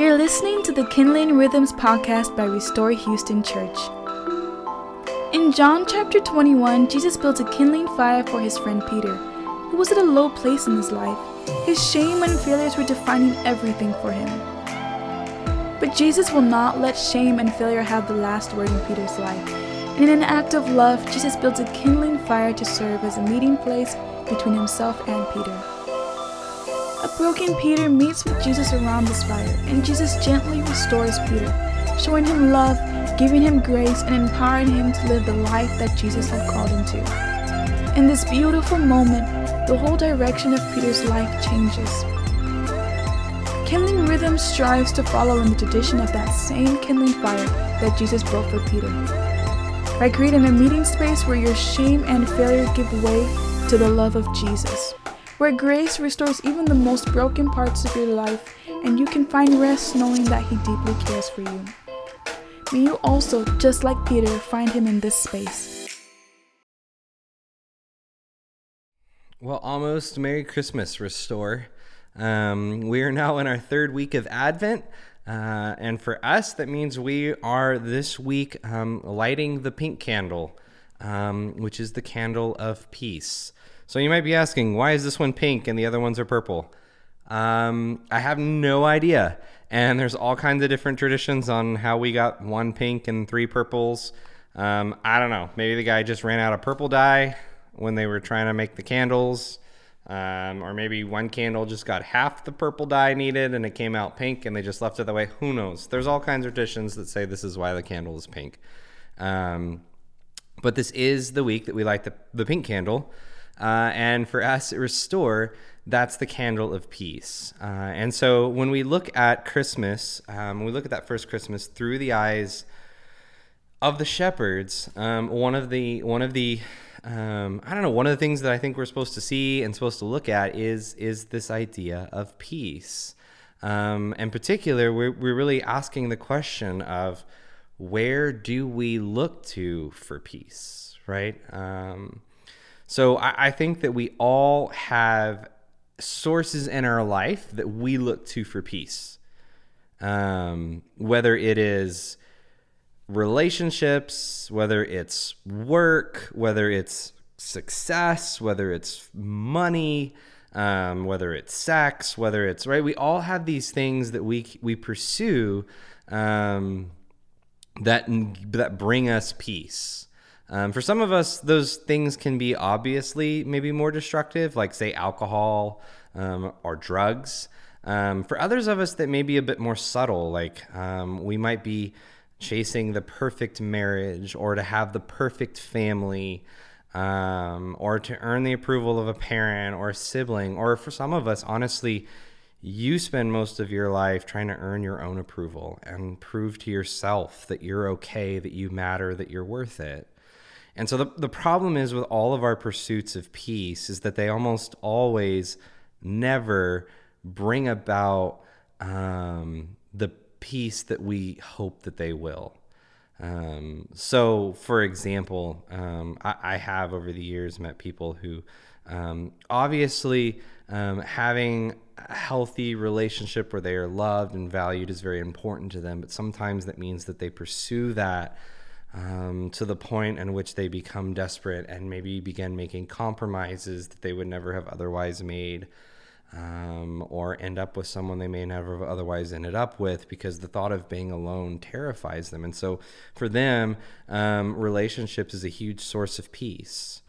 You're listening to the Kindling Rhythms podcast by Restore Houston Church. In John chapter 21, Jesus built a kindling fire for his friend Peter, who was at a low place in his life. His shame and failures were defining everything for him. But Jesus will not let shame and failure have the last word in Peter's life. And in an act of love, Jesus built a kindling fire to serve as a meeting place between himself and Peter. Broken Peter meets with Jesus around this fire, and Jesus gently restores Peter, showing him love, giving him grace, and empowering him to live the life that Jesus had called him to. In this beautiful moment, the whole direction of Peter's life changes. Kindling Rhythm strives to follow in the tradition of that same kindling fire that Jesus built for Peter. By creating a meeting space where your shame and failure give way to the love of Jesus where grace restores even the most broken parts of your life, and you can find rest knowing that He deeply cares for you. May you also, just like Peter, find Him in this space. Well, almost Merry Christmas, Restore. Um, we are now in our third week of Advent. Uh, and for us, that means we are this week um, lighting the pink candle, um, which is the candle of peace. So you might be asking, why is this one pink and the other ones are purple? Um, I have no idea. And there's all kinds of different traditions on how we got one pink and three purples. Um, I don't know. Maybe the guy just ran out of purple dye when they were trying to make the candles. Um, or maybe one candle just got half the purple dye needed and it came out pink and they just left it that way. Who knows? There's all kinds of traditions that say this is why the candle is pink. Um, but this is the week that we light the, the pink candle. Uh, and for us Restore, that's the candle of peace. Uh, and so when we look at Christmas, um, we look at that first Christmas through the eyes of the shepherds. Um, one of the one of the um, I don't know one of the things that I think we're supposed to see and supposed to look at is is this idea of peace. Um, in particular, we're we're really asking the question of where do we look to for peace, right? Um, so I, I think that we all have sources in our life that we look to for peace. Um, whether it is relationships, whether it's work, whether it's success, whether it's money, um, whether it's sex, whether it's right. We all have these things that we we pursue um, that that bring us peace. Um, for some of us, those things can be obviously maybe more destructive, like, say, alcohol um, or drugs. Um, for others of us, that may be a bit more subtle, like um, we might be chasing the perfect marriage or to have the perfect family. Um, or to earn the approval of a parent or a sibling, or for some of us, honestly, you spend most of your life trying to earn your own approval and prove to yourself that you're okay, that you matter, that you're worth it. And so the, the problem is with all of our pursuits of peace is that they almost always never bring about um, the peace that we hope that they will. Um, so, for example, um, I, I, have over the years met people who um, obviously um, having a healthy relationship where they are loved and valued is very important to them, but sometimes that means that they pursue that um, to the point in which they become desperate and maybe begin making compromises that they would never have otherwise made, um, or end up with someone they may never have otherwise ended up with because the thought of being alone terrifies them. And so for them, um, relationships is a huge source of peace.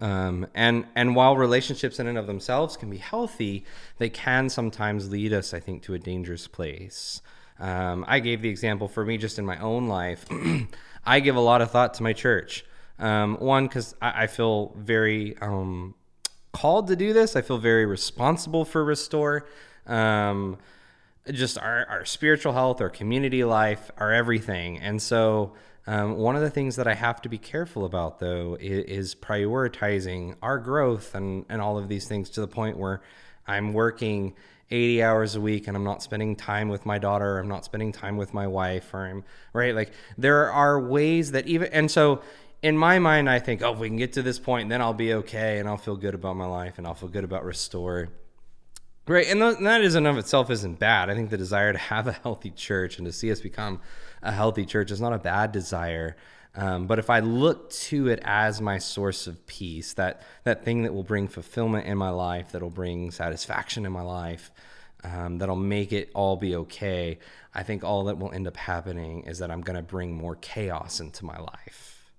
Um, and and while relationships in and of themselves can be healthy, they can sometimes lead us, I think, to a dangerous place. Um, I gave the example for me just in my own life. I give a lot of thought to my church. Um, one, because I, I, feel very um, called to do this. I feel very responsible for Restore. Um, just our, our spiritual health, our community life, our everything. And so, um, one of the things that I have to be careful about, though, is, is prioritizing our growth and, and all of these things to the point where I'm working 80 hours a week and I'm not spending time with my daughter, I'm not spending time with my wife, or I'm right. Like there are ways that even, and so in my mind, I think, oh, if we can get to this point, then I'll be okay and I'll feel good about my life and I'll feel good about Restore. Right, and th- that is in of itself isn't bad. I think the desire to have a healthy church and to see us become a healthy church is not a bad desire. Um, but if I look to it as my source of peace, that that thing that will bring fulfillment in my life, that'll bring satisfaction in my life, um, that'll make it all be okay, I think all that will end up happening is that I'm going to bring more chaos into my life.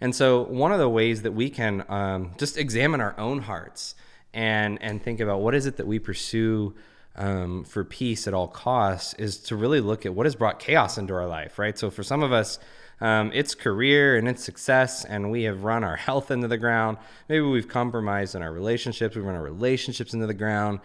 And so, one of the ways that we can um, just examine our own hearts and and think about what is it that we pursue um, for peace at all costs is to really look at what has brought chaos into our life, right? So for some of us, um, it's career and it's success, and we have run our health into the ground. Maybe we've compromised in our relationships. We've run our relationships into the ground,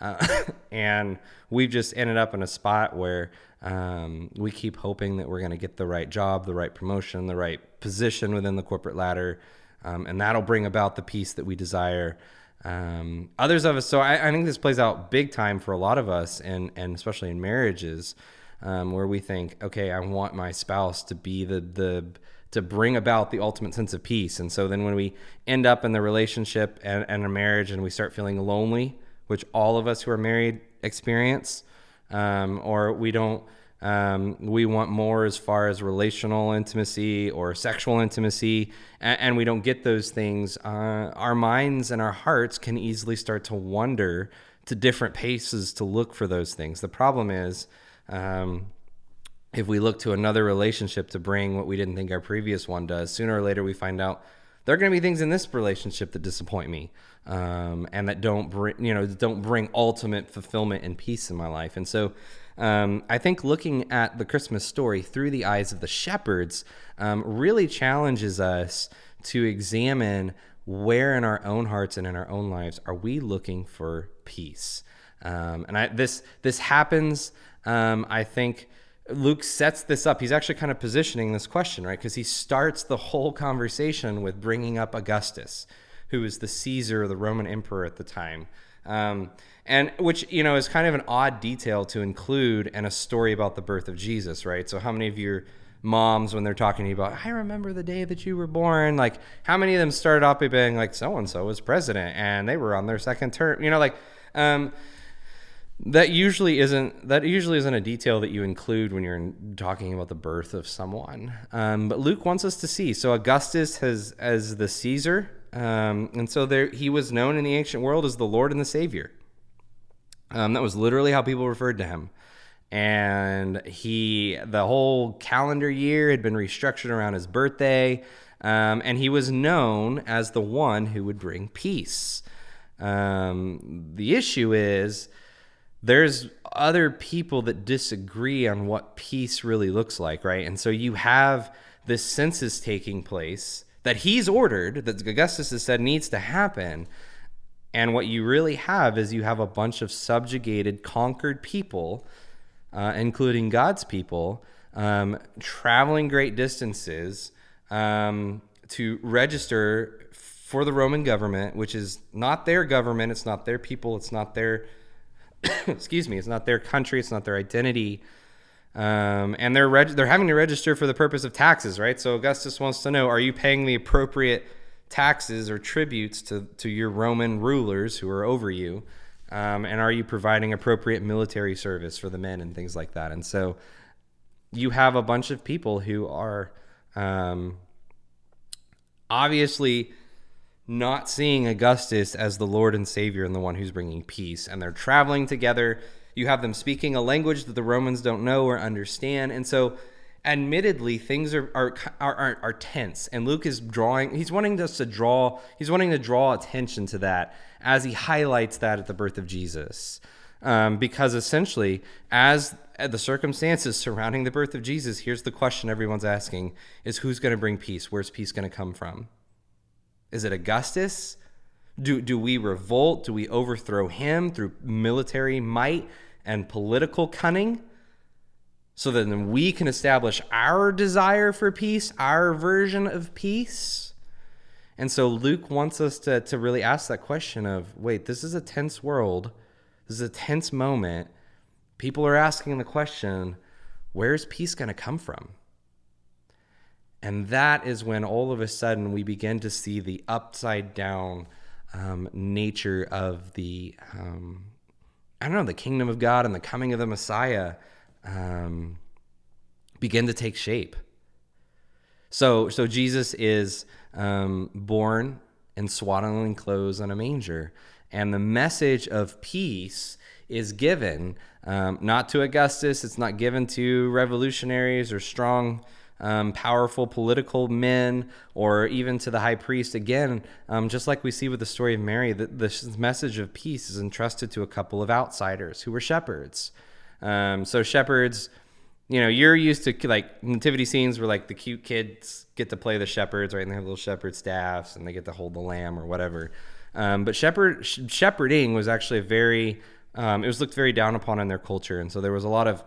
uh, and we've just ended up in a spot where um, we keep hoping that we're going to get the right job, the right promotion, the right position within the corporate ladder, um, and that'll bring about the peace that we desire. Um, others of us, so I, I, think this plays out big time for a lot of us, and and especially in marriages, um, where we think, okay, I want my spouse to be the the to bring about the ultimate sense of peace, and so then when we end up in the relationship and, and a marriage, and we start feeling lonely, which all of us who are married experience, um, or we don't um, we want more as far as relational intimacy or sexual intimacy, and, and we don't get those things. Uh, our minds and our hearts can easily start to wander to different paces to look for those things. The problem is, um, if we look to another relationship to bring what we didn't think our previous one does, sooner or later we find out there are going to be things in this relationship that disappoint me um, and that don't bring you know don't bring ultimate fulfillment and peace in my life and so um, I think looking at the Christmas story through the eyes of the shepherds um, really challenges us to examine where in our own hearts and in our own lives are we looking for peace. Um, and I, this this happens. Um, I think Luke sets this up. He's actually kind of positioning this question, right? Because he starts the whole conversation with bringing up Augustus, who was the Caesar, the Roman emperor at the time. Um, and which you know is kind of an odd detail to include in a story about the birth of Jesus, right? So how many of your moms when they're talking to you about I remember the day that you were born, like how many of them started off by being like so and so was president and they were on their second term, you know, like um, that usually isn't that usually isn't a detail that you include when you're talking about the birth of someone. Um, but Luke wants us to see. So Augustus has as the Caesar, um, and so there he was known in the ancient world as the Lord and the Savior. Um, that was literally how people referred to him. And he, the whole calendar year had been restructured around his birthday. Um, and he was known as the one who would bring peace. Um, the issue is there's other people that disagree on what peace really looks like, right? And so you have this census taking place that he's ordered, that Augustus has said needs to happen. And what you really have is you have a bunch of subjugated, conquered people, uh, including God's people, um, traveling great distances um, to register for the Roman government, which is not their government, it's not their people, it's not their, excuse me, it's not their country, it's not their identity. Um, and they're reg- they're having to register for the purpose of taxes, right? So Augustus wants to know: Are you paying the appropriate taxes or tributes to, to your Roman rulers who are over you? Um, and are you providing appropriate military service for the men and things like that? And so you have a bunch of people who are um, obviously not seeing Augustus as the Lord and Savior and the one who's bringing peace. And they're traveling together. You have them speaking a language that the Romans don't know or understand. And so admittedly things are, are are, are tense and luke is drawing he's wanting us to draw he's wanting to draw attention to that as he highlights that at the birth of jesus um, because essentially as the circumstances surrounding the birth of jesus here's the question everyone's asking is who's going to bring peace where's peace going to come from is it augustus do, do we revolt do we overthrow him through military might and political cunning so that then we can establish our desire for peace, our version of peace. And so Luke wants us to, to really ask that question of wait, this is a tense world, this is a tense moment. People are asking the question, where's peace going to come from? And that is when all of a sudden we begin to see the upside down um, nature of the um, I don't know, the kingdom of God and the coming of the Messiah um, begin to take shape. So, so Jesus is um, born in swaddling clothes on a manger, and the message of peace is given um, not to Augustus. It's not given to revolutionaries or strong, um, powerful political men, or even to the high priest. Again, um, just like we see with the story of Mary, the, the message of peace is entrusted to a couple of outsiders who were shepherds. Um, so shepherds you know, you're used to like nativity scenes where like the cute kids get to play the shepherds, right? And they have little shepherd staffs and they get to hold the lamb or whatever. Um, but shepherd shepherding was actually a very, um, it was looked very down upon in their culture, and so there was a lot of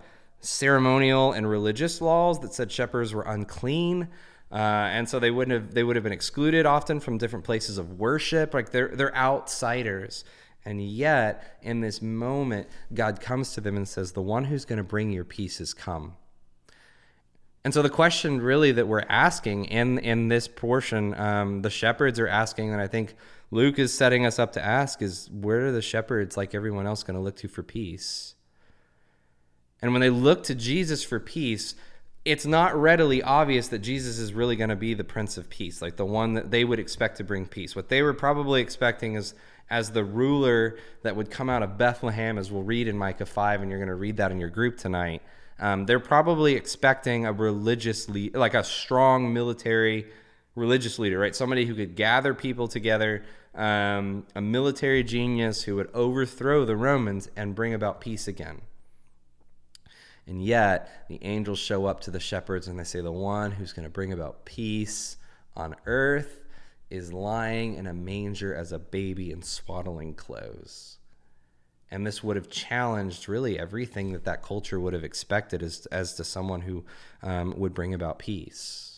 ceremonial and religious laws that said shepherds were unclean. Uh, and so they wouldn't have they would have been excluded often from different places of worship like they're they're outsiders and yet, in this moment, God comes to them and says, The one who's going to bring your peace has come. And so, the question really that we're asking in, in this portion, um, the shepherds are asking, and I think Luke is setting us up to ask, is where are the shepherds, like everyone else, going to look to for peace? And when they look to Jesus for peace, it's not readily obvious that Jesus is really going to be the Prince of Peace, like the one that they would expect to bring peace. What they were probably expecting is as the ruler that would come out of Bethlehem, as we'll read in Micah 5, and you're going to read that in your group tonight. Um, they're probably expecting a religious, like a strong military religious leader, right? Somebody who could gather people together, um, a military genius who would overthrow the Romans and bring about peace again. And yet, the angels show up to the shepherds and they say, The one who's going to bring about peace on earth is lying in a manger as a baby in swaddling clothes. And this would have challenged really everything that that culture would have expected as, as to someone who um, would bring about peace.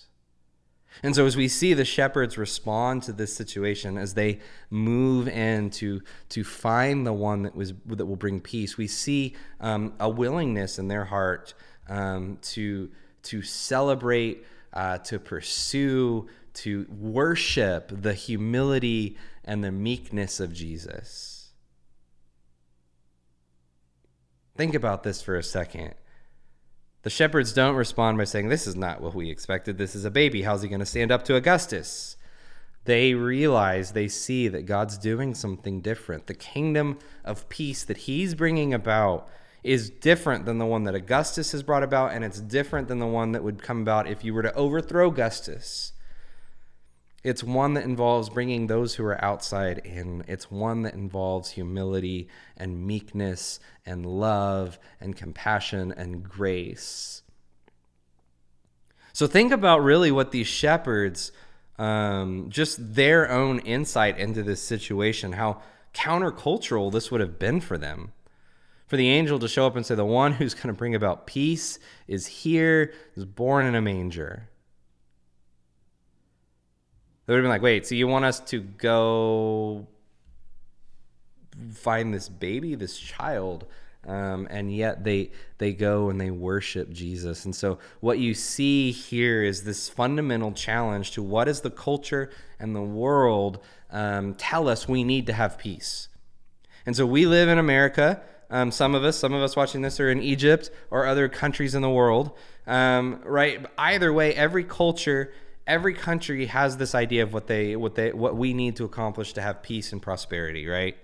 And so, as we see the shepherds respond to this situation, as they move in to, to find the one that, was, that will bring peace, we see um, a willingness in their heart um, to, to celebrate, uh, to pursue, to worship the humility and the meekness of Jesus. Think about this for a second. The shepherds don't respond by saying, This is not what we expected. This is a baby. How's he going to stand up to Augustus? They realize, they see that God's doing something different. The kingdom of peace that he's bringing about is different than the one that Augustus has brought about, and it's different than the one that would come about if you were to overthrow Augustus. It's one that involves bringing those who are outside in. It's one that involves humility and meekness and love and compassion and grace. So think about really what these shepherds, um, just their own insight into this situation, how countercultural this would have been for them. For the angel to show up and say, The one who's going to bring about peace is here, is born in a manger. They would have been like, wait, so you want us to go find this baby, this child? Um, and yet they they go and they worship Jesus. And so what you see here is this fundamental challenge to what does the culture and the world um, tell us we need to have peace. And so we live in America. Um, some of us, some of us watching this are in Egypt or other countries in the world. Um, right? Either way, every culture every country has this idea of what they what they what we need to accomplish to have peace and prosperity, right?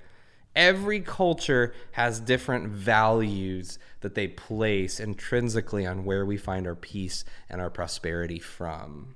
Every culture has different values that they place intrinsically on where we find our peace and our prosperity from.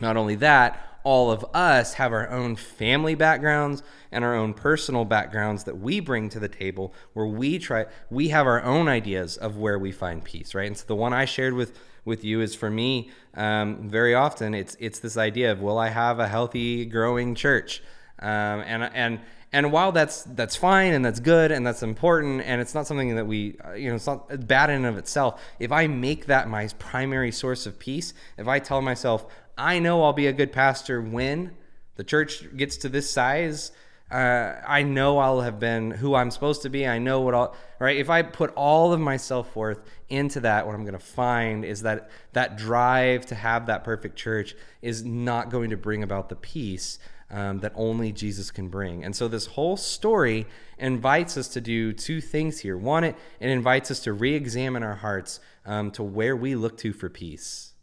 Not only that, all of us have our own family backgrounds and our own personal backgrounds that we bring to the table where we try we have our own ideas of where we find peace, right? And so the one I shared with with you is for me um, very often it's it's this idea of will I have a healthy growing church? Um, and and and while that's that's fine and that's good and that's important and it's not something that we uh, you know it's not bad in and of itself if I make that my primary source of peace if I tell myself I know I'll be a good pastor when the church gets to this size uh, I know I'll have been who I'm supposed to be. I know what I'll, right? If I put all of my self worth into that, what I'm going to find is that that drive to have that perfect church is not going to bring about the peace um, that only Jesus can bring. And so this whole story invites us to do two things here. One, it, it invites us to re examine our hearts um, to where we look to for peace.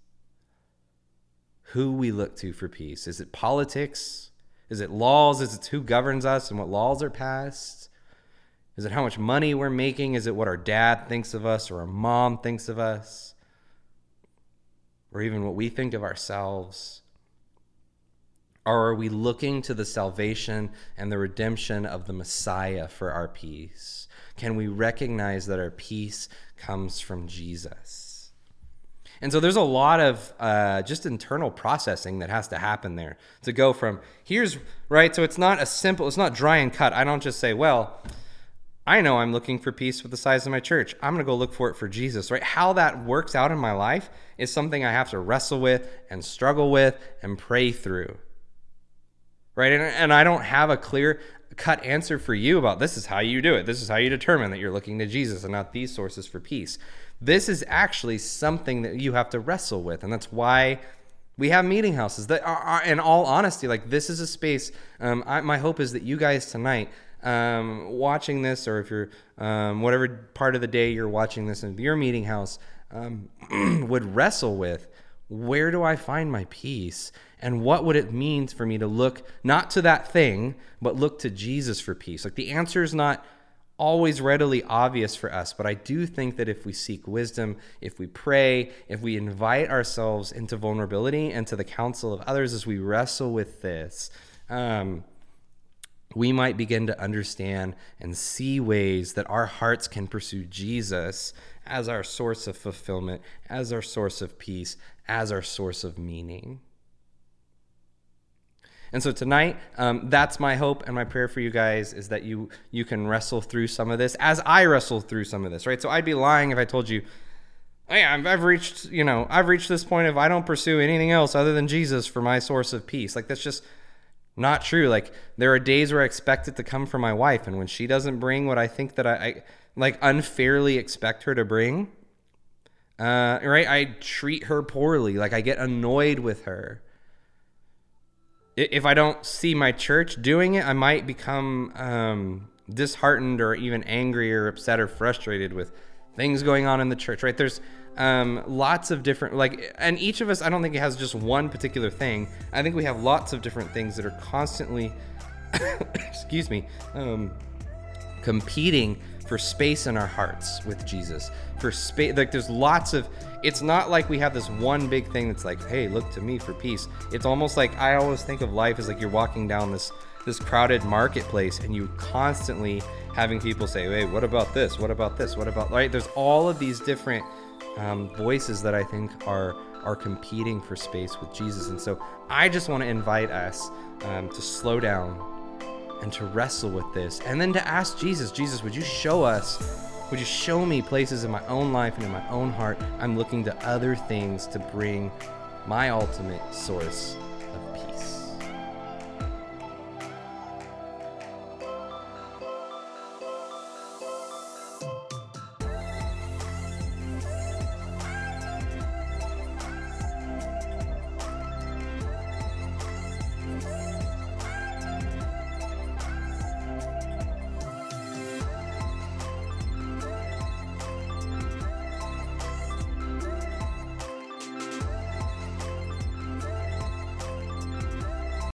Who we look to for peace. Is it politics? Is it laws? Is it who governs us and what laws are passed? Is it how much money we're making? Is it what our dad thinks of us or our mom thinks of us? Or even what we think of ourselves? Or are we looking to the salvation and the redemption of the Messiah for our peace? Can we recognize that our peace comes from Jesus? And so there's a lot of uh, just internal processing that has to happen there to go from here's right. So it's not a simple, it's not dry and cut. I don't just say, well, I know I'm looking for peace with the size of my church. I'm going to go look for it for Jesus, right? How that works out in my life is something I have to wrestle with and struggle with and pray through right? And, and I don't have a clear cut answer for you about this is how you do it. This is how you determine that you're looking to Jesus and not these sources for peace. This is actually something that you have to wrestle with. And that's why we have meeting houses that are, are in all honesty, like this is a space. Um, I, my hope is that you guys tonight, um, watching this, or if you're um, whatever part of the day you're watching this in your meeting house, um, would wrestle with where do I find my peace? And what would it mean for me to look not to that thing, but look to Jesus for peace? Like the answer is not always readily obvious for us, but I do think that if we seek wisdom, if we pray, if we invite ourselves into vulnerability and to the counsel of others as we wrestle with this, um, we might begin to understand and see ways that our hearts can pursue Jesus as our source of fulfillment, as our source of peace, as our source of meaning. And so tonight, um, that's my hope and my prayer for you guys is that you you can wrestle through some of this as I wrestle through some of this, right? So I'd be lying if I told you, I've, I've reached, you know, I've reached this point of I don't pursue anything else other than Jesus for my source of peace. Like that's just not true. Like there are days where I expect it to come from my wife, and when she doesn't bring what I think that I, I like unfairly expect her to bring, uh, right? I treat her poorly. Like I get annoyed with her. If I don't see my church doing it, I might become um, disheartened or even angry or upset or frustrated with things going on in the church, right? There's um, lots of different, like, and each of us, I don't think it has just one particular thing. I think we have lots of different things that are constantly, excuse me, um, competing for space in our hearts with Jesus. For space, like there's lots of. It's not like we have this one big thing that's like, hey, look to me for peace. It's almost like I always think of life as like you're walking down this this crowded marketplace and you constantly having people say, hey, what about this? What about this? What about right? There's all of these different um, voices that I think are are competing for space with Jesus, and so I just want to invite us um, to slow down and to wrestle with this and then to ask Jesus, Jesus, would you show us, would you show me places in my own life and in my own heart I'm looking to other things to bring my ultimate source of peace?